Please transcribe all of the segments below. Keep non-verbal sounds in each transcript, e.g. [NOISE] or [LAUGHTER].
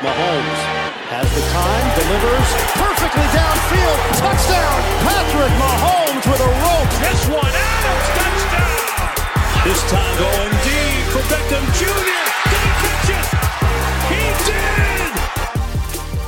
Mahomes has the time, delivers perfectly downfield. Touchdown, Patrick Mahomes with a rope. This one, Adams, touchdown. This time going deep for Beckham Jr. Did he catch it? He did.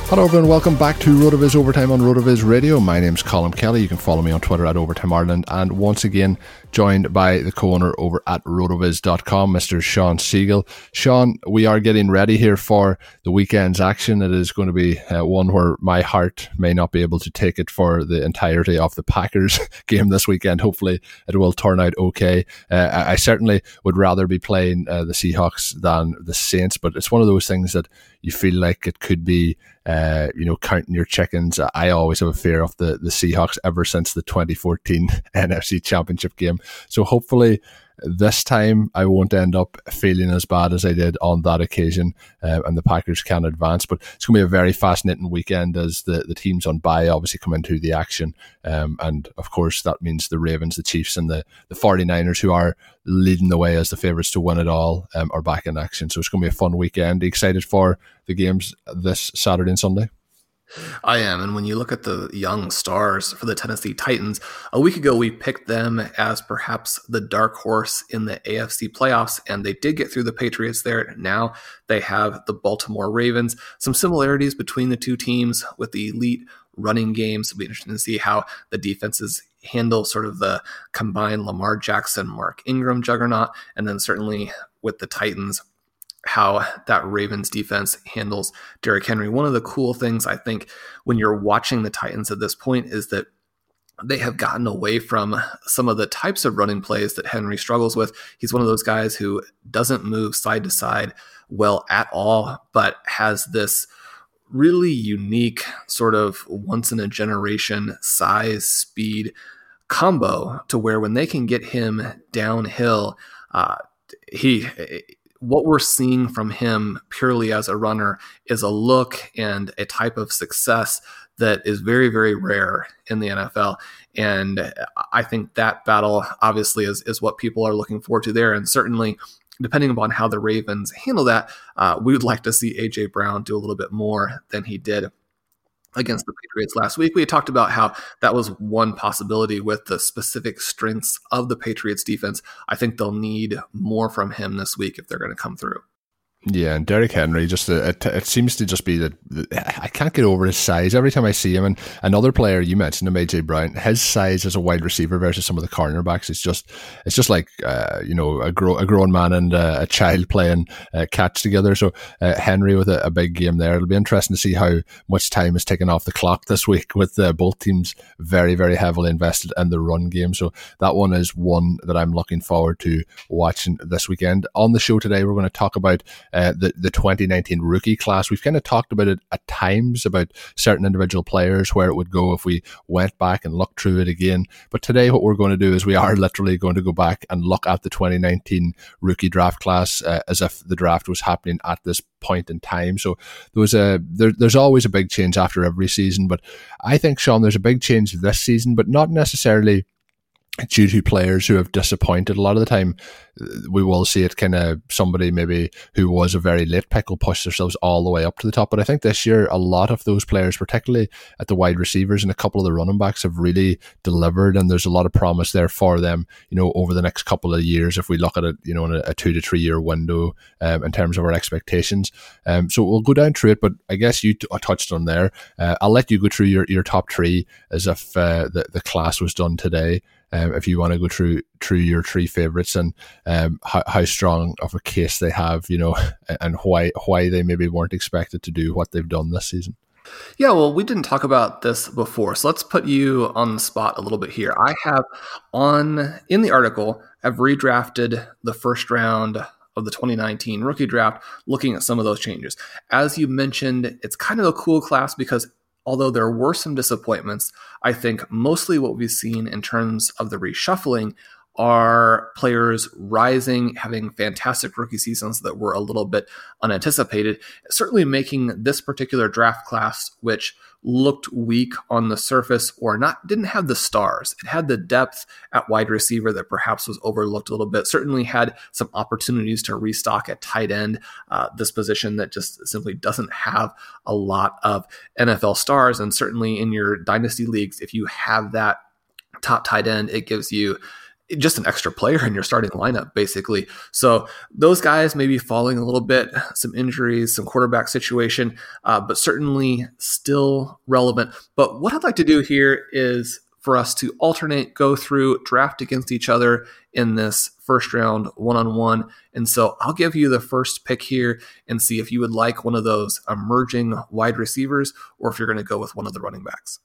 Hello everyone, welcome back to RotoViz Overtime on RotoViz Radio. My name's Colm Kelly. You can follow me on Twitter at Overtime Ireland and once again joined by the co-owner over at rotoviz.com, Mr. Sean Siegel. Sean, we are getting ready here for the weekend's action. It is going to be uh, one where my heart may not be able to take it for the entirety of the Packers [LAUGHS] game this weekend. Hopefully it will turn out okay. Uh, I, I certainly would rather be playing uh, the Seahawks than the Saints, but it's one of those things that you feel like it could be uh, you know, counting your chickens. I always have a fear of the, the Seahawks ever since the 2014 [LAUGHS] NFC Championship game. So hopefully this time I won't end up feeling as bad as I did on that occasion, uh, and the Packers can advance. But it's going to be a very fascinating weekend as the, the teams on bye obviously come into the action. Um, and of course, that means the Ravens, the Chiefs, and the, the 49ers, who are leading the way as the favourites to win it all, um, are back in action. So it's going to be a fun weekend. Excited for the games this Saturday and Sunday? I am. And when you look at the young stars for the Tennessee Titans, a week ago we picked them as perhaps the dark horse in the AFC playoffs, and they did get through the Patriots there. Now they have the Baltimore Ravens. Some similarities between the two teams with the elite running games. It'll be interesting to see how the defenses handle sort of the combined Lamar Jackson, Mark Ingram juggernaut, and then certainly with the Titans how that Ravens defense handles Derrick Henry. One of the cool things I think when you're watching the Titans at this point is that they have gotten away from some of the types of running plays that Henry struggles with. He's one of those guys who doesn't move side to side well at all, but has this really unique sort of once in a generation size speed combo to where when they can get him downhill, uh, he what we're seeing from him purely as a runner is a look and a type of success that is very, very rare in the NFL. And I think that battle obviously is, is what people are looking forward to there. And certainly, depending upon how the Ravens handle that, uh, we would like to see A.J. Brown do a little bit more than he did against the Patriots last week. We talked about how that was one possibility with the specific strengths of the Patriots defense. I think they'll need more from him this week if they're going to come through. Yeah, and Derrick Henry just it, it seems to just be that I can't get over his size every time I see him. And another player you mentioned him, AJ Brown, his size as a wide receiver versus some of the cornerbacks, it's just it's just like uh, you know a, grow, a grown man and uh, a child playing uh, catch together. So uh, Henry with a, a, big game there. It'll be interesting to see how much time is taken off the clock this week [LAUGHS] with both teams very very heavily invested in the run game. So that one is one that I'm looking forward to watching this weekend. On the show today, we're going to talk about uh, the the 2019 rookie class. We've kind of talked about it at times about certain individual players where it would go if we went back and looked through it again. But today, what we're going to do is we are [LAUGHS] literally going to go back and look at the 2019 rookie draft class uh, as if the draft was happening at this point in time. So there was a there, there's always a big change after every season, but I think Sean, there's a big change this season, but not necessarily due to players who have disappointed. A lot of the time, we will see it kind of somebody maybe who was a very late pick will push themselves all the way up to the top. But I think this year, a lot of those players, particularly at the wide receivers and a couple of the running backs, have really delivered. And there's a lot of promise there for them, you know, over the next couple of years, if we look at it, you know, in a, a two to three year window um, in terms of our expectations. Um, so we'll go down through it. But I guess you t- touched on there. Uh, I'll let you go through your, your top three as if uh, the, the class was done today um, if you want to go through through your three favorites and um, how, how strong of a case they have, you know, and why why they maybe weren't expected to do what they've done this season. Yeah, well, we didn't talk about this before, so let's put you on the spot a little bit here. I have on in the article, I've redrafted the first round of the 2019 rookie draft, looking at some of those changes. As you mentioned, it's kind of a cool class because although there were some disappointments, I think mostly what we've seen in terms of the reshuffling are players rising, having fantastic rookie seasons that were a little bit unanticipated, certainly making this particular draft class, which looked weak on the surface or not didn't have the stars. It had the depth at wide receiver that perhaps was overlooked a little bit. Certainly had some opportunities to restock at tight end. Uh, this position that just simply doesn't have a lot of NFL stars, and certainly in your dynasty leagues, if you have that top tight end, it gives you just an extra player in your starting lineup, basically. So those guys may be falling a little bit, some injuries, some quarterback situation, uh, but certainly still relevant. But what I'd like to do here is for us to alternate, go through, draft against each other in this first round one on one. And so I'll give you the first pick here and see if you would like one of those emerging wide receivers or if you're going to go with one of the running backs.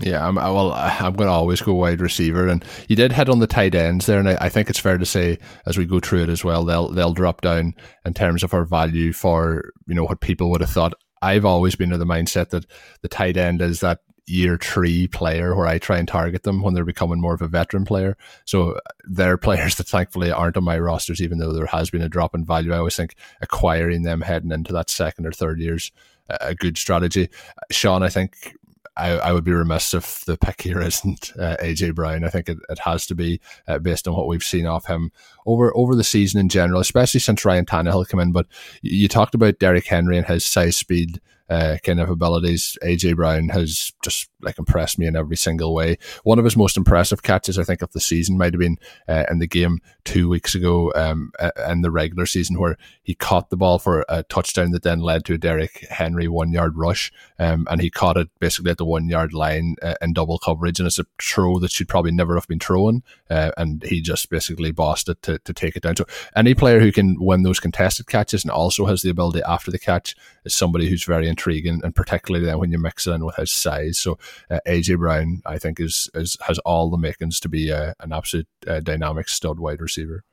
Yeah, I'm, well, I'm going to always go wide receiver, and you did hit on the tight ends there, and I, I, think it's fair to say as we go through it as well, they'll they'll drop down in terms of our value for you know what people would have thought. I've always been of the mindset that the tight end is that year three player where I try and target them when they're becoming more of a veteran player. So uh, they're [LAUGHS] players that thankfully aren't on my rosters, even though there has been a drop in value. I always think acquiring them heading into that second or third year's a good strategy. Uh, Sean, I think I, I, would be remiss if the pick here [LAUGHS] isn't uh, AJ Brown. I think it, it has to be uh, based on what we've seen of him over over the season in general, especially since Ryan Tannehill came in. But you talked about Derrick Henry and his size, speed, uh, kind of abilities. AJ Brown has just like impressed me in every single way. One of his most impressive catches, I think, of the season might have been uh, in the game two weeks ago um, in the regular season, where he caught the ball for a touchdown that then led to a Derrick Henry one yard rush, um, and he caught it basically at the one yard line uh, in double coverage, and it's a throw that should probably never have been thrown, uh, and he just basically bossed it to, to take it down. So any player who can win those contested catches and also has the ability after the catch is somebody who's very intriguing, and particularly then when you mix it in with his size. So uh, AJ Brown, I think, is, is has all the makings to be uh, an absolute uh, dynamic stud wide receiver.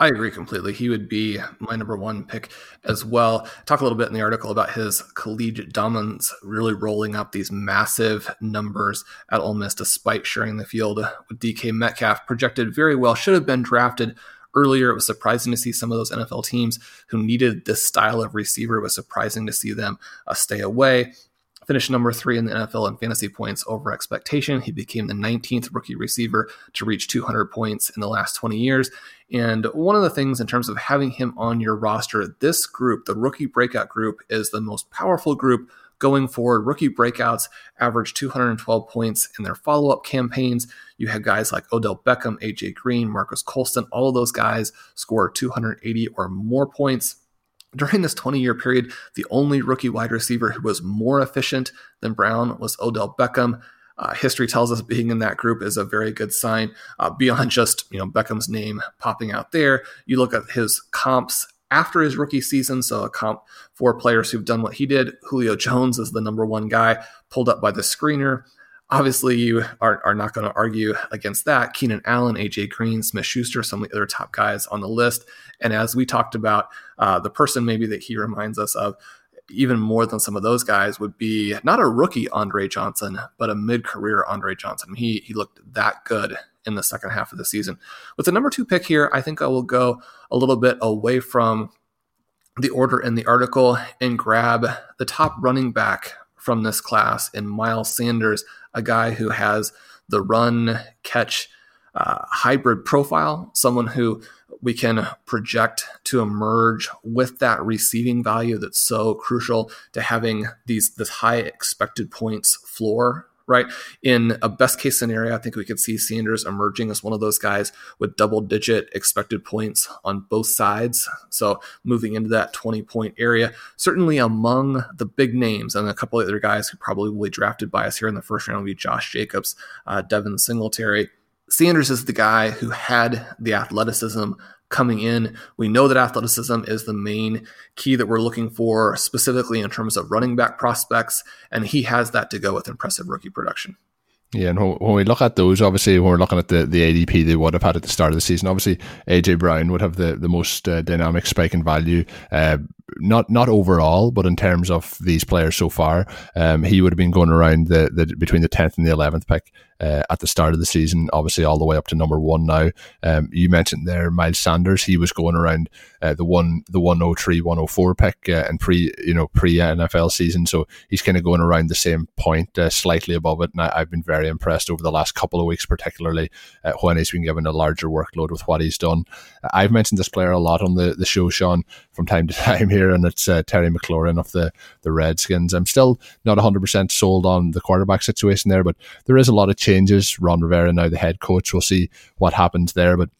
I agree completely. He would be my number one pick as well. Talk a little bit in the article about his collegiate dominance, really rolling up these massive numbers at Ole Miss despite sharing the field with DK Metcalf. Projected very well, should have been drafted earlier. It was surprising to see some of those NFL teams who needed this style of receiver. It was surprising to see them uh, stay away finished number three in the NFL in fantasy points over expectation. He became the 19th rookie receiver to reach 200 points in the last 20 years. And one of the things in terms of having him on your roster, this group, the rookie breakout group, is the most powerful group going forward. Rookie breakouts average 212 points in their follow up campaigns. You have guys like Odell Beckham, AJ Green, Marques Colston, all of those guys score 280 or more points During this 20 year period, the only rookie wide receiver who was more efficient than Brown was Odell Beckham. Uh, history tells us being in that group is a very good sign. Uh, beyond just you know Beckham's name popping out there, you look at his comps after his rookie season. So a comp for players who've done what he did. Julio Jones is the number one guy pulled up by the screener. Obviously, you are, are not going to argue against that. Keenan Allen, AJ Green, Smith Schuster, some of the other top guys on the list. And as we talked about, uh, the person maybe that he reminds us of even more than some of those guys would be not a rookie Andre Johnson, but a mid-career Andre Johnson. He he looked that good in the second half of the season. With the number two pick here, I think I will go a little bit away from the order in the article and grab the top running back from this class in Miles Sanders, a guy who has the run catch uh, hybrid profile, someone who we can project to emerge with that receiving value that's so crucial to having these this high expected points floor right? In a best case scenario i think we could see sanders emerging as one of those guys with double digit expected points on both sides. So moving into that 20 point area certainly among the big names and a couple of other guys who probably will be drafted by us here in the first round will be josh jacobs uh, devin singletary. Sanders is the guy who had the athleticism coming in. We know that athleticism is the main key that we're looking for, specifically in terms of running back prospects, and he has that to go with impressive rookie production. Yeah, and when we look at those, obviously, when we're looking at the, the ADP they would have had at the start of the season, obviously AJ Brown would have the, the most uh, dynamic spike in value. Uh, not not overall, but in terms of these players so far, um, he would have been going around the, the between the tenth and the eleventh pick uh, at the start of the season. Obviously, all the way up to number one now. Um, you mentioned there Miles Sanders. He was going around uh, the one the 103, 104 pick uh, and pre you know pre NFL season. So he's kind of going around the same point, uh, slightly above it. And I, have been very impressed over the last couple of weeks, particularly uh, when he's been given a larger workload with what he's done. I've mentioned this player a lot on the the show, Sean, from time to [LAUGHS] time here and it's uh, Terry McLaurin of the the Redskins. I'm still not 100 percent sold on the quarterback situation there, but there is a lot of changes. Ron Rivera now the head coach. We'll see what happens there, but.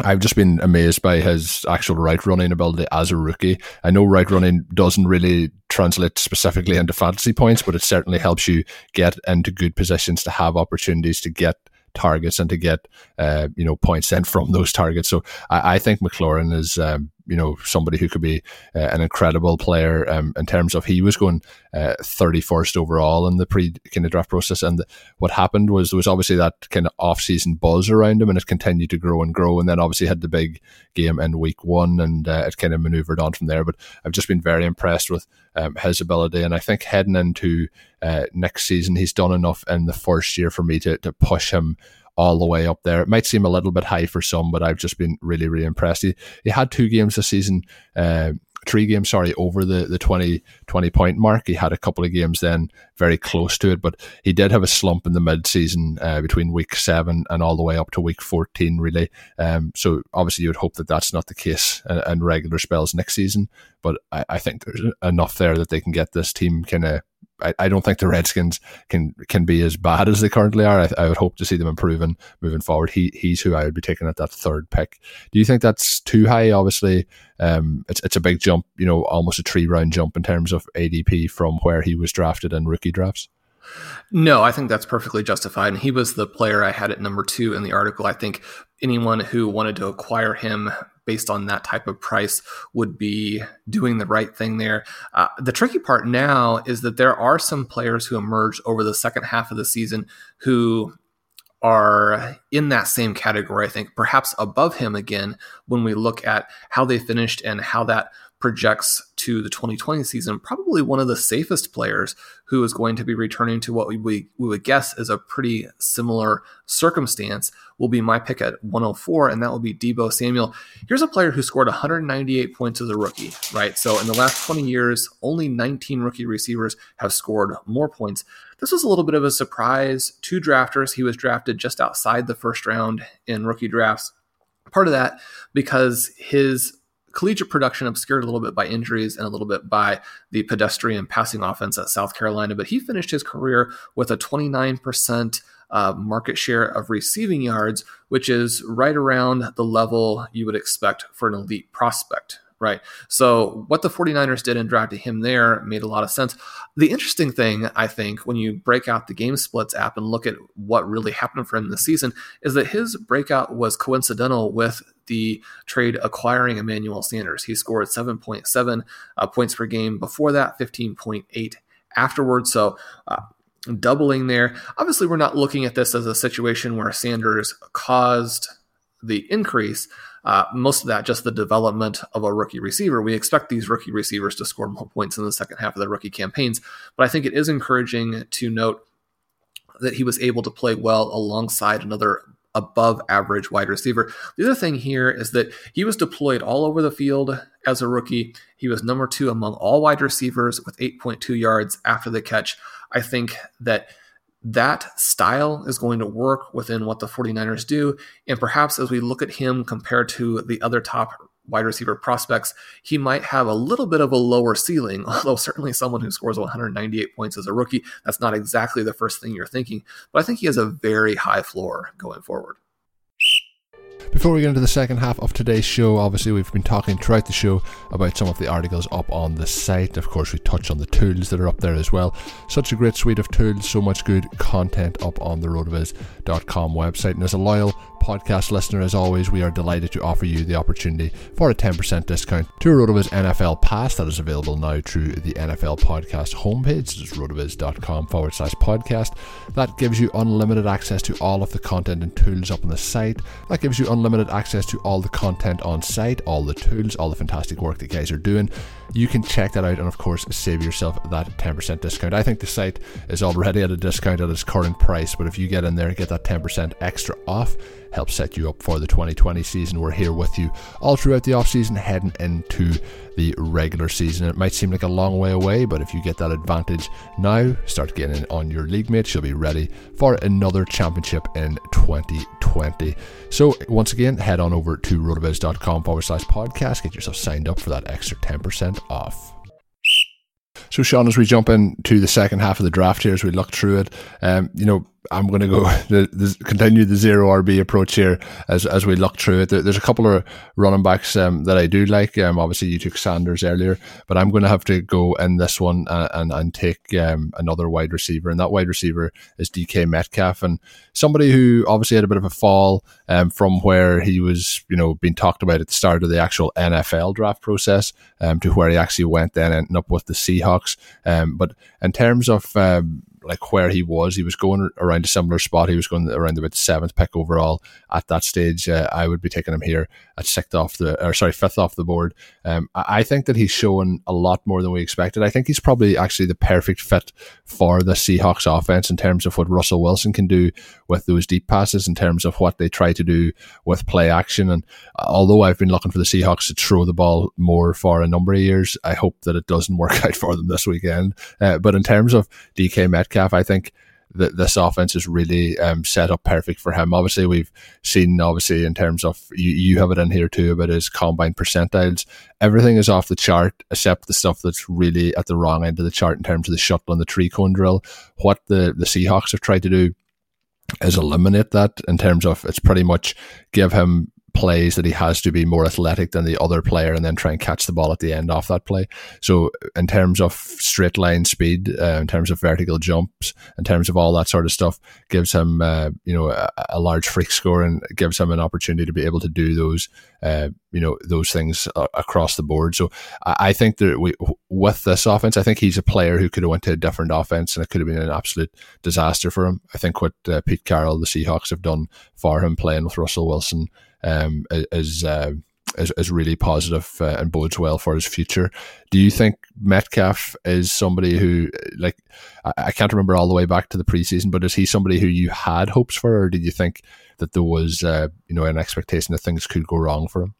I've just been amazed by his actual route running ability as a rookie. I know route running doesn't really translate specifically into fantasy points, but it certainly helps you get into good positions to have opportunities to get targets and to get uh, you know points sent from those targets. So I, I think McLaurin is um, you know somebody who could be uh, an incredible player um, in terms of he was going uh, 31st overall in the pre kind of draft process. And the, what happened was there was obviously that kind of off-season buzz around him and it continued to grow and grow. And then obviously had the big game in week one and uh, it kind of maneuvered on from there. But I've just been very impressed with um, his ability. And I think heading into uh, next season he's done enough in the first year for me to, to push him all the way up there. It might seem a little bit high for some, but I've just been really, really impressed. He, he had two games this season, uh, three games, sorry, over the, the 20, 20 point mark. He had a couple of games then very close to it, but he did have a slump in the mid season uh, between week seven and all the way up to week 14, really. Um, so obviously you would hope that that's not the case in, in regular spells next season, but I, I think there's enough there that they can get this team kind of I, I don't think the Redskins can can be as bad as they currently are. I, I would hope to see them improving moving forward. He he's who I would be taking at that third pick. Do you think that's too high? Obviously, um, it's it's a big jump. You know, almost a three round jump in terms of ADP from where he was drafted in rookie drafts. No, I think that's perfectly justified. And he was the player I had at number two in the article. I think anyone who wanted to acquire him based on that type of price would be doing the right thing there. Uh, the tricky part now is that there are some players who emerge over the second half of the season who are in that same category, I think, perhaps above him again when we look at how they finished and how that projects to the 2020 season, probably one of the safest players who is going to be returning to what we, we, would guess is a pretty similar circumstance will be my pick at 104, and that will be Deebo Samuel. Here's a player who scored 198 points as a rookie, right? So in the last 20 years, only 19 rookie receivers have scored more points. This was a little bit of a surprise to drafters. He was drafted just outside the first round in rookie drafts. Part of that because his collegiate production obscured a little bit by injuries and a little bit by the pedestrian passing offense at South Carolina, but he finished his career with a 29% uh, market share of receiving yards, which is right around the level you would expect for an elite prospect. Right? So what the 49ers did in drafting him there made a lot of sense. The interesting thing, I think, when you break out the game splits app and look at what really happened for him this season, is that his breakout was coincidental with the trade acquiring Emmanuel Sanders. He scored 7.7 uh, points per game before that, 15.8 afterwards. So uh, doubling there. Obviously, we're not looking at this as a situation where Sanders caused the increase. Uh, most of that just the development of a rookie receiver. We expect these rookie receivers to score more points in the second half of the rookie campaigns, but I think it is encouraging to note that he was able to play well alongside another above average wide receiver. The other thing here is that he was deployed all over the field as a rookie. He was number two among all wide receivers with 8.2 yards after the catch. I think that that style is going to work within what the 49ers do. And perhaps as we look at him compared to the other top wide receiver prospects, he might have a little bit of a lower ceiling, [LAUGHS] although certainly someone who scores 198 points as a rookie, that's not exactly the first thing you're thinking. But I think he has a very high floor going forward. Before we get into the second half of today's show, obviously we've been talking throughout the show about some of the articles up on the site. Of course, we touch on the tools that are up there as well. Such a great suite of tools, so much good content up on the rotoviz.com website. And as a loyal podcast listener, as always, we are delighted to offer you the opportunity for a 10% discount to a RotoViz NFL Pass that is available now through the NFL Podcast homepage. It's rotoviz.com forward slash podcast. That gives you unlimited access to all of the content and tools up on the site. That gives you unlimited access to all the content on site, all the tools, all the fantastic work that guys are doing. You can check that out and, of course, save yourself that 10% discount. I think the site is already at a discount at its current price, but if you get in there and get that 10% extra off, help set you up for the 2020 season. We're here with you all throughout the off season, heading into the regular season. It might seem like a long way away, but if you get that advantage now, start getting on your league mates, you'll be ready for another championship in 2020. So, once again, head on over to rotoviz.com forward slash podcast, get yourself signed up for that extra 10% off. So, Sean, as we jump into the second half of the draft here, as we look through it, um, you know, I'm going to go [LAUGHS] the, the, continue the zero RB approach here as as we look through it. There, there's a couple of running backs um, that I do like. Um, obviously, you took Sanders earlier, but I'm going to have to go in this one and and, and take um, another wide receiver, and that wide receiver is DK Metcalf, and somebody who obviously had a bit of a fall um, from where he was, you know, being talked about at the start of the actual NFL draft process um, to where he actually went, then ending up with the Seahawks. Um, but in terms of like where he was. He was going around a similar spot. He was going around about the seventh pick overall at that stage. Uh, I would be taking him here at sixth off the, or sorry, fifth off the board. Um, I think that he's showing a lot more than we expected. I think he's probably actually the perfect fit for the Seahawks offense in terms of what Russell Wilson can do with those deep passes, in terms of what they try to do with play action. And although I've been looking for the Seahawks to throw the ball more for a number of years, I hope that it doesn't work [LAUGHS] out for them this weekend. Uh, but in terms of DK Metcalf, I think that this offense is really um, set up perfect for him. Obviously, we've seen obviously in terms of you, you have it in here too about his combine percentiles. Everything is off the chart except the stuff that's really at the wrong end of the chart in terms of the shuttle and the three cone drill. What the the Seahawks have tried to do is eliminate that in terms of it's pretty much give him plays that he has to be more athletic than the other player and then try and catch the ball at the end off that play. So, in terms of straight line speed, uh, in terms of vertical jumps, in terms of all that sort of stuff, gives him, uh, you know, a, a, large freak score and gives him an opportunity to be able to do those, uh, you know, those things uh, across the board. So, I, I, think that we, with this offense, I think he's a player who could have went to a different offense and it could have been an absolute disaster for him. I think what uh, Pete Carroll, the Seahawks, have done for him playing with Russell Wilson um, is, uh, is, is really positive, uh, and bodes well for his future. Do you think Metcalf is somebody who, like, I, I can't remember all the way back to the preseason, but is he somebody who you had hopes for, or did you think that there was, uh, you know, an expectation that things could go wrong for him?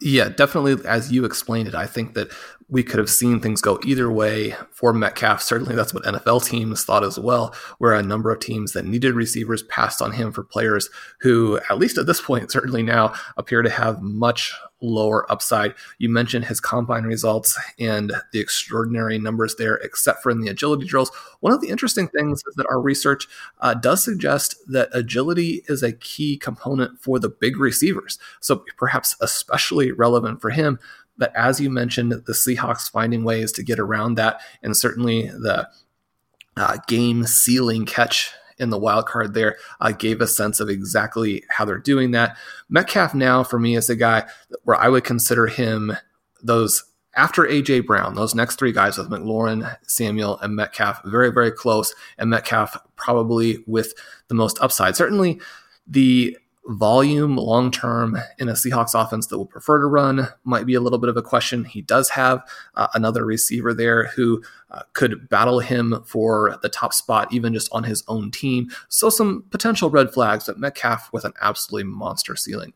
Yeah, definitely. As you explained it, I think that we could have seen things go either way for Metcalf. Certainly, that's what NFL teams thought as well, where a number of teams that needed receivers passed on him for players who, at least at this point, certainly now appear to have much lower upside. You mentioned his combine results and the extraordinary numbers there, except for in the agility drills. One of the interesting things is that our research uh, does suggest that agility is a key component for the big receivers. So perhaps especially relevant for him But as you mentioned, the Seahawks finding ways to get around that, and certainly the uh, game sealing catch in the wild card there uh, gave a sense of exactly how they're doing that. Metcalf now for me is a guy where I would consider him those after AJ Brown, those next three guys with McLaurin, Samuel, and Metcalf, very, very close. And Metcalf probably with the most upside. Certainly the volume long term in a Seahawks offense that will prefer to run might be a little bit of a question. He does have uh, another receiver there who uh, could battle him for the top spot, even just on his own team. So, some potential red flags, but Metcalf with an absolutely monster ceiling.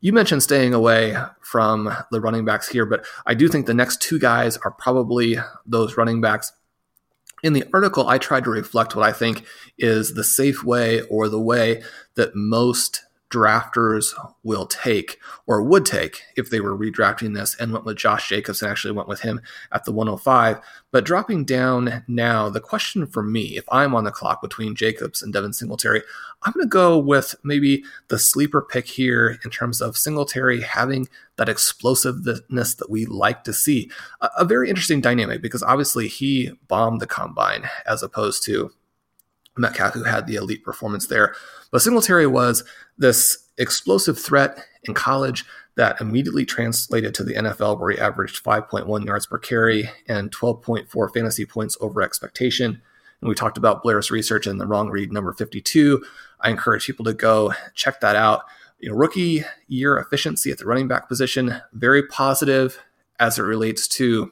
You mentioned staying away from the running backs here, but I do think the next two guys are probably those running backs in the article, I tried to reflect what I think is the safe way or the way that most drafters will take or would take if they were redrafting this and went with Josh Jacobs and actually went with him at the 105. But dropping down now, the question for me, if I'm on the clock between Jacobs and Devin Singletary, I'm going to go with maybe the sleeper pick here in terms of Singletary having that explosiveness that we like to see. A, a very interesting dynamic because obviously he bombed the combine as opposed to Metcalf, who had the elite performance there. But Singletary was this explosive threat in college that immediately translated to the NFL, where he averaged 5.1 yards per carry and 12.4 fantasy points over expectation. And we talked about Blair's research and the wrong read number 52. I encourage people to go check that out. You know, rookie year efficiency at the running back position, very positive as it relates to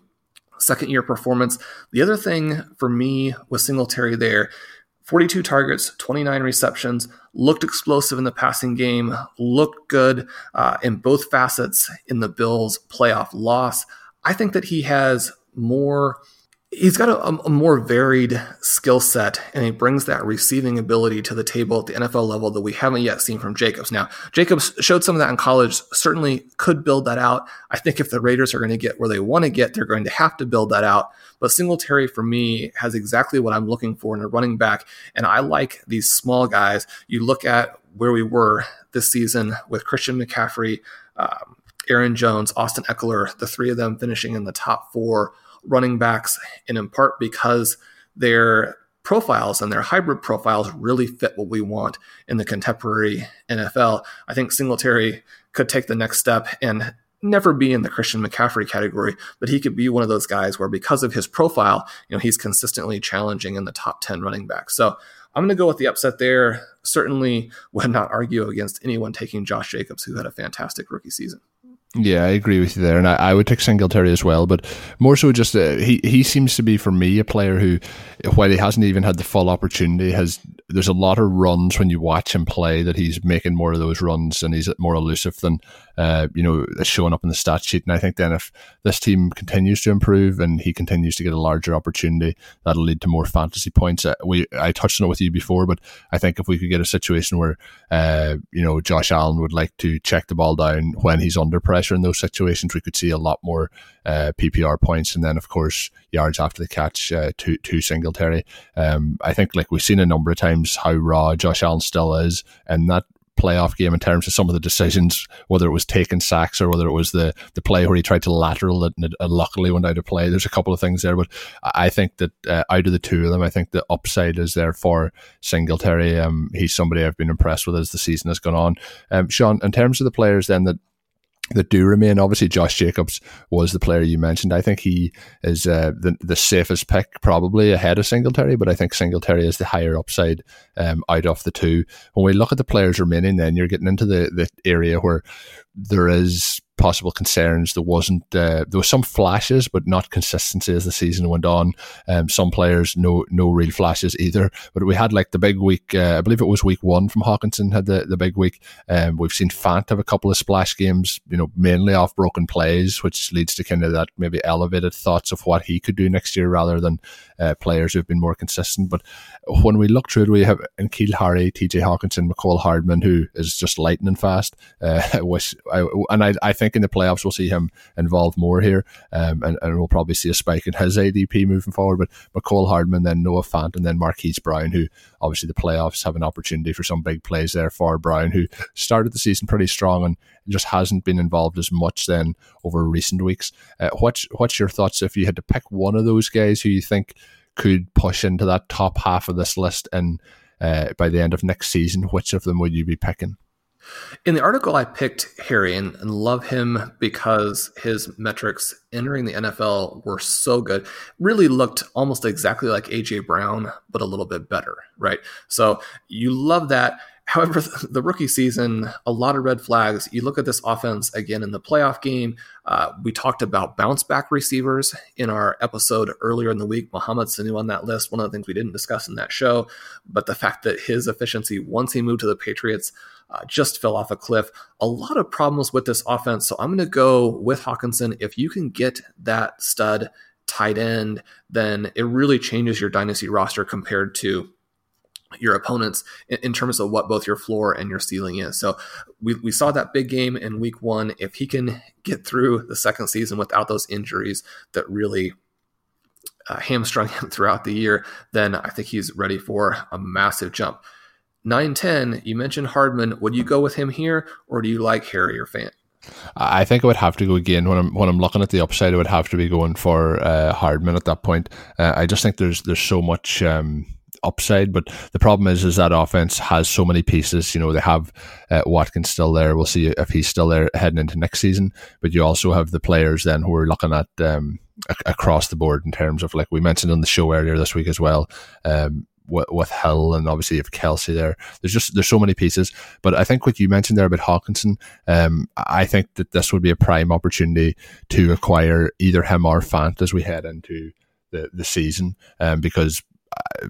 second year performance. The other thing for me with Singletary there 42 targets, 29 receptions, looked explosive in the passing game, looked good uh, in both facets in the Bills' playoff loss. I think that he has more he's got a, a, more varied skill set and he brings that receiving ability to the table at the NFL level that we haven't yet seen from Jacobs. Now, Jacobs showed some of that in college, certainly could build that out. I think if the Raiders are going to get where they want to get, they're going to have to build that out. But Singletary for me has exactly what I'm looking for in a running back. And I like these small guys. You look at where we were this season with Christian McCaffrey, um, Aaron Jones, Austin Ekeler, the three of them finishing in the top four running backs, and in part because their profiles and their hybrid profiles really fit what we want in the contemporary NFL. I think Singletary could take the next step and never be in the Christian McCaffrey category, but he could be one of those guys where because of his profile, you know, he's consistently challenging in the top 10 running backs. So I'm going to go with the upset there. Certainly would not argue against anyone taking Josh Jacobs, who had a fantastic rookie season. Yeah, I agree with you there, and I, I would take Singletary as well, but more so just uh, he he seems to be for me a player who, while he hasn't even had the full opportunity, has there's a lot of runs when you watch him play that he's making more of those runs and he's more elusive than uh, you know is showing up in the stat sheet. And I think then if this team continues to improve and he continues to get a larger opportunity, that'll lead to more fantasy points. Uh, we I touched on it with you before, but I think if we could get a situation where uh, you know Josh Allen would like to check the ball down when he's under pressure in those situations, we could see a lot more uh, PPR points, and then of course yards after the catch uh, to to Singletary. Um, I think like we've seen a number of times how raw Josh Allen still is, and that playoff game in terms of some of the decisions, whether it was taking sacks or whether it was the the play where he tried to lateral it and it, luckily went out of play. There's a couple of things there, but I think that uh, out of the two of them, I think the upside is there for Singletary. Um, he's somebody I've been impressed with as the season has gone on. Um, Sean, in terms of the players then that that do remain. Obviously, Josh Jacobs was the player you mentioned. I think he is uh, the the safest pick, probably ahead of Singletary, but I think Singletary is the higher upside um, out of the two. When we look at the players remaining, then you're getting into the the area where there is possible concerns. There wasn't uh, there was some flashes, but not consistency as the season went on. Um, some players no no real flashes either. But we had like the big week. Uh, I believe it was week one from Hockenson had the, the big week. Um, we've seen Fant have a couple of splash games. You know, mainly off broken plays, which leads to kind of that maybe elevated thoughts of what he could do next year rather than uh, players who've been more consistent. But when we look through it, we have N'Keal Harry, TJ Hockenson, Mecole Hardman, who is just lightning fast. Uh, [LAUGHS] I wish, I, and I, I think think in the playoffs we'll see him involved more here, um, and, and we'll probably see a spike in his ADP moving forward. But Mecole Hardman, then Noah Fant, and then Marquise Brown, who obviously the playoffs have an opportunity for some big plays there for Brown, who started the season pretty strong and just hasn't been involved as much then over recent weeks. Uh, what's what's your thoughts if you had to pick one of those guys who you think could push into that top half of this list and uh, by the end of next season? Which of them would you be picking? In the article, I picked Harry and, and, love him because his metrics entering the NFL were so good. Really looked almost exactly like AJ Brown, but a little bit better, right? So you love that. However, [LAUGHS] the rookie season, a lot of red flags. You look at this offense again in the playoff game. Uh, we talked about bounce back receivers in our episode earlier in the week. Mohamed Sanu on that list. One of the things we didn't discuss in that show, but the fact that his efficiency once he moved to the Patriots uh, just fell off a cliff. A lot of problems with this offense. So I'm going to go with Hockenson. If you can get that stud tight end, then it really changes your dynasty roster compared to your opponents in, in, terms of what both your floor and your ceiling is. So we, we saw that big game in week one. If he can get through the second season without those injuries that really uh, hamstrung him [LAUGHS] throughout the year, then I think he's ready for a massive jump. 910, you mentioned Hardman. Would you go with him here, or do you like Harry or Fant? I think I would have to go again when I'm when I'm looking at the upside. I would have to be going for uh, Hardman at that point. Uh, I just think there's there's so much. Um, upside. But the problem is, is that offense has so many pieces. You know, they have uh, Watkins still there. We'll see if he's still there heading into next season. But you also have the players then who are looking at um, across the board in terms of like we mentioned on the show earlier this week as well. Um, with, with Hill and obviously you have Kelce there. There's just there's so many pieces. But I think what you mentioned there about Hockenson, um, I think that this would be a prime opportunity to acquire either him or Fant as we head into the the season, um, because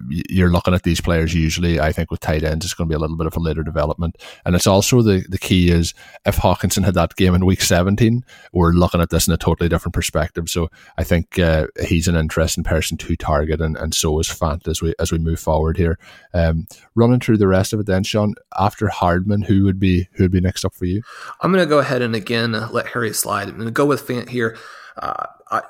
you're looking at these players usually, I think with tight ends, it's going to be a little bit of a later development. And it's also the, the key is if Hockenson had that game in week 17, we're looking at this in a totally different perspective. So I think uh, he's an interesting person to target and, and so is Fant as we, as we move forward here. Um, running through the rest of it then, Sean, after Hardman, who would be, who would be next up for you? I'm going to go ahead and again, let Harry slide. I'm going to go with Fant here. Uh, I,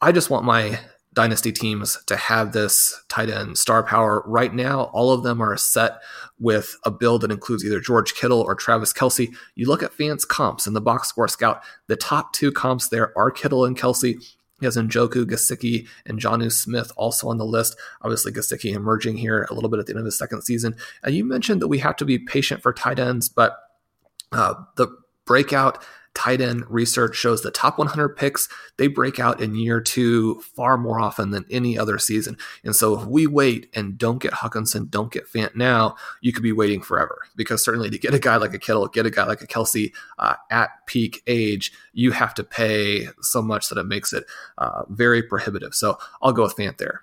I just want my dynasty teams to have this tight end star power. Right now, all of them are set with a build that includes either George Kittle or Travis Kelce. You look at Fant's comps in the box score scout, the top two comps there are Kittle and Kelce. He has Njoku, Gesicki, and Jonnu Smith also on the list. Obviously, Gesicki emerging here a little bit at the end of his second season. And you mentioned that we have to be patient for tight ends, but uh, the breakout tight end research shows the top 100 picks they break out in year two far more often than any other season. And so if we wait and don't get hockenson don't get fant now you could be waiting forever. Because certainly to get a guy like a kittle get a guy like a Kelce uh, at peak age you have to pay so much that it makes it uh, very prohibitive. So i'll go with fant there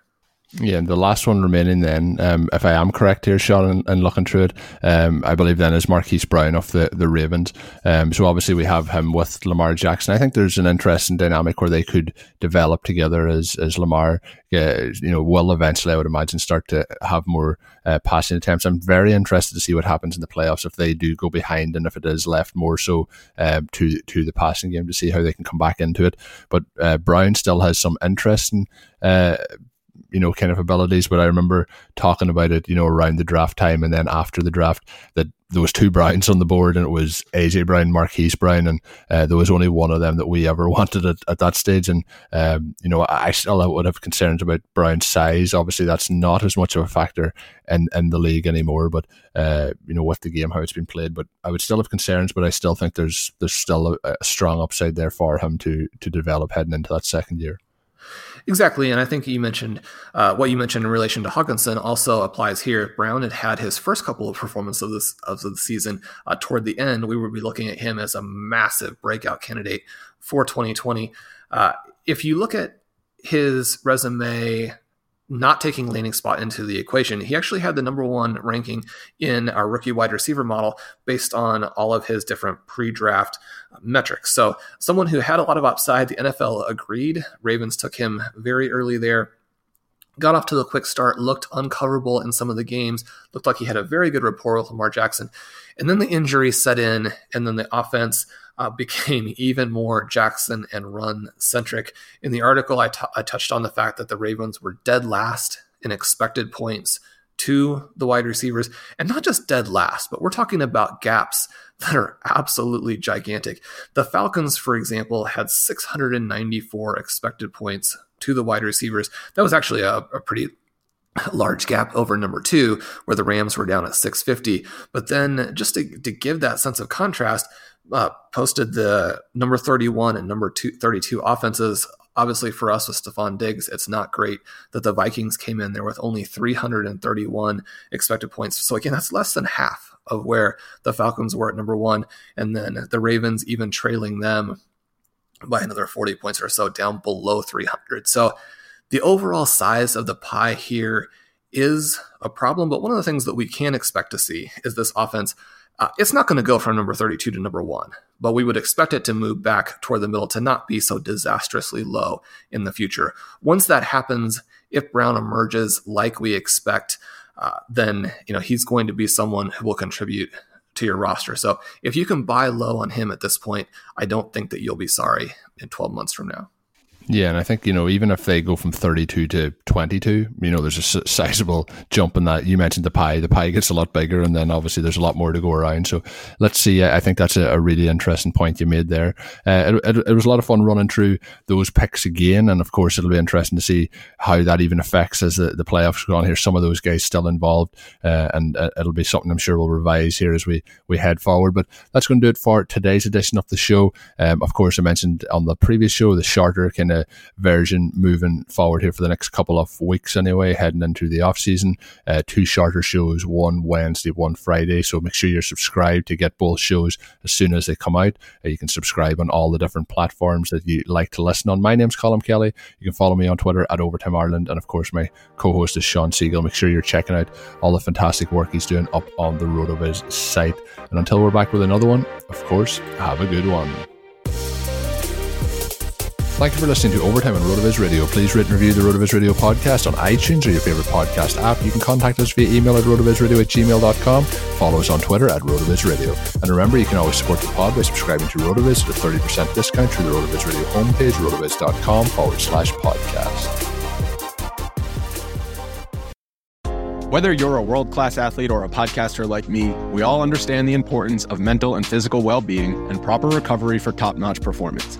yeah, and the last one remaining then, um, if I am correct here, Sean, and, and looking through it, um, I believe then is Marquise Brown of the, the Ravens. Um, so obviously we have him with Lamar Jackson. I think there's an interesting dynamic where they could develop together as, as Lamar, uh, you know, will eventually, I would imagine, start to have more uh, passing attempts. I'm very interested to see what happens in the playoffs if they do go behind and if it is left more so um, to to the passing game to see how they can come back into it. But uh, Brown still has some interesting uh, you know, kind of abilities. But I remember talking about it, you know, around the draft time and then after the draft that there was two Browns on the board and it was AJ Brown, Marquise Brown, and uh, there was only one of them that we ever [LAUGHS] wanted at, at that stage. And um, you know, I still would have concerns about Brown's size. Obviously, that's not as much of a factor in, in the league anymore. But uh, you know, with the game how it's been played, but I would still have concerns. But I still think there's there's still a, a strong upside there for him to to develop heading into that second year. Exactly, and I think you mentioned uh, what you mentioned in relation to Hockenson also applies here. Brown had had his first couple of performances of this of the season uh, toward the end. We would be looking at him as a massive breakout candidate for 2020. Uh, if you look at his resume not taking landing spot into the equation. He actually had the number one ranking in our rookie wide receiver model based on all of his different pre draft metrics. So, someone who had a lot of upside, the NFL agreed. Ravens took him very early there. Got off to a quick start, looked uncoverable in some of the games, looked like he had a very good rapport with Lamar Jackson. And then the injury set in, and then the offense uh, became [LAUGHS] even more Jackson and run centric. In the article, I, t- I touched on the fact that the Ravens were dead last in expected points to the wide receivers, and not just dead last, but we're talking about gaps [LAUGHS] that are absolutely gigantic. The Falcons, for example, had 694 expected points to the wide receivers. That was actually a, a pretty large gap over number two, where the Rams were down at 650. But then, just to, to give that sense of contrast, uh, posted the number 31 and number two, 32 offenses. Obviously, for us with Stefon Diggs, it's not great that the Vikings came in there with only 331 expected points. So, again, that's less than half of where the Falcons were at number one. And then the Ravens even trailing them by another 40 points or so down below 300. So, the overall size of the pie here is a problem, but one of the things that we can expect to see is this offense. Uh, it's not going to go from number 32 to number one, but we would expect it to move back toward the middle to not be so disastrously low in the future. Once that happens, if Brown emerges like we expect, uh, then you know he's going to be someone who will contribute to your roster. So if you can buy low on him at this point, I don't think that you'll be sorry in 12 months from now. Yeah, and I think you know even if they go from thirty-two to twenty-two, you know, there's a sizable jump in that. You mentioned the pie; the pie gets a lot bigger, and then obviously there's a lot more to go around. So let's see. I think that's a, a really interesting point you made there. Uh, it, it, it, was a lot of fun running through those picks again, and of course it'll be interesting to see how that even affects as the, the playoffs go on here. Some of those guys still involved, uh, and uh, it'll be something I'm sure we'll revise here as we we head forward. But that's going to do it for today's edition of the show. Um, of course, I mentioned on the previous show the shorter kind of version moving forward here for the next couple of weeks anyway, heading into the off season. Uh, two shorter shows, one Wednesday, one Friday. So make sure you're subscribed to get both shows as soon as they come out. Uh, you can subscribe on all the different platforms that you like to listen on. My name's Colm Kelly. You can follow me on Twitter at Overtime Ireland, and of course my co-host is Shawn Siegele. Make sure you're checking out all the fantastic work he's doing up on the RotoViz site. And until we're back with another one, of course, have a good one. Thank you for listening to Overtime on RotoViz Radio. Please rate and review the RotoViz Radio podcast on iTunes or your favorite podcast app. You can contact us via email at rotovizradio at gmail.com. Follow us on Twitter at RotoViz Radio. And remember, you can always support the pod by subscribing to RotoViz at a 30% discount through the RotoViz Radio homepage, rotoviz.com forward slash podcast. Whether you're a world class athlete or a podcaster like me, we all understand the importance of mental and physical well being and proper recovery for top notch performance.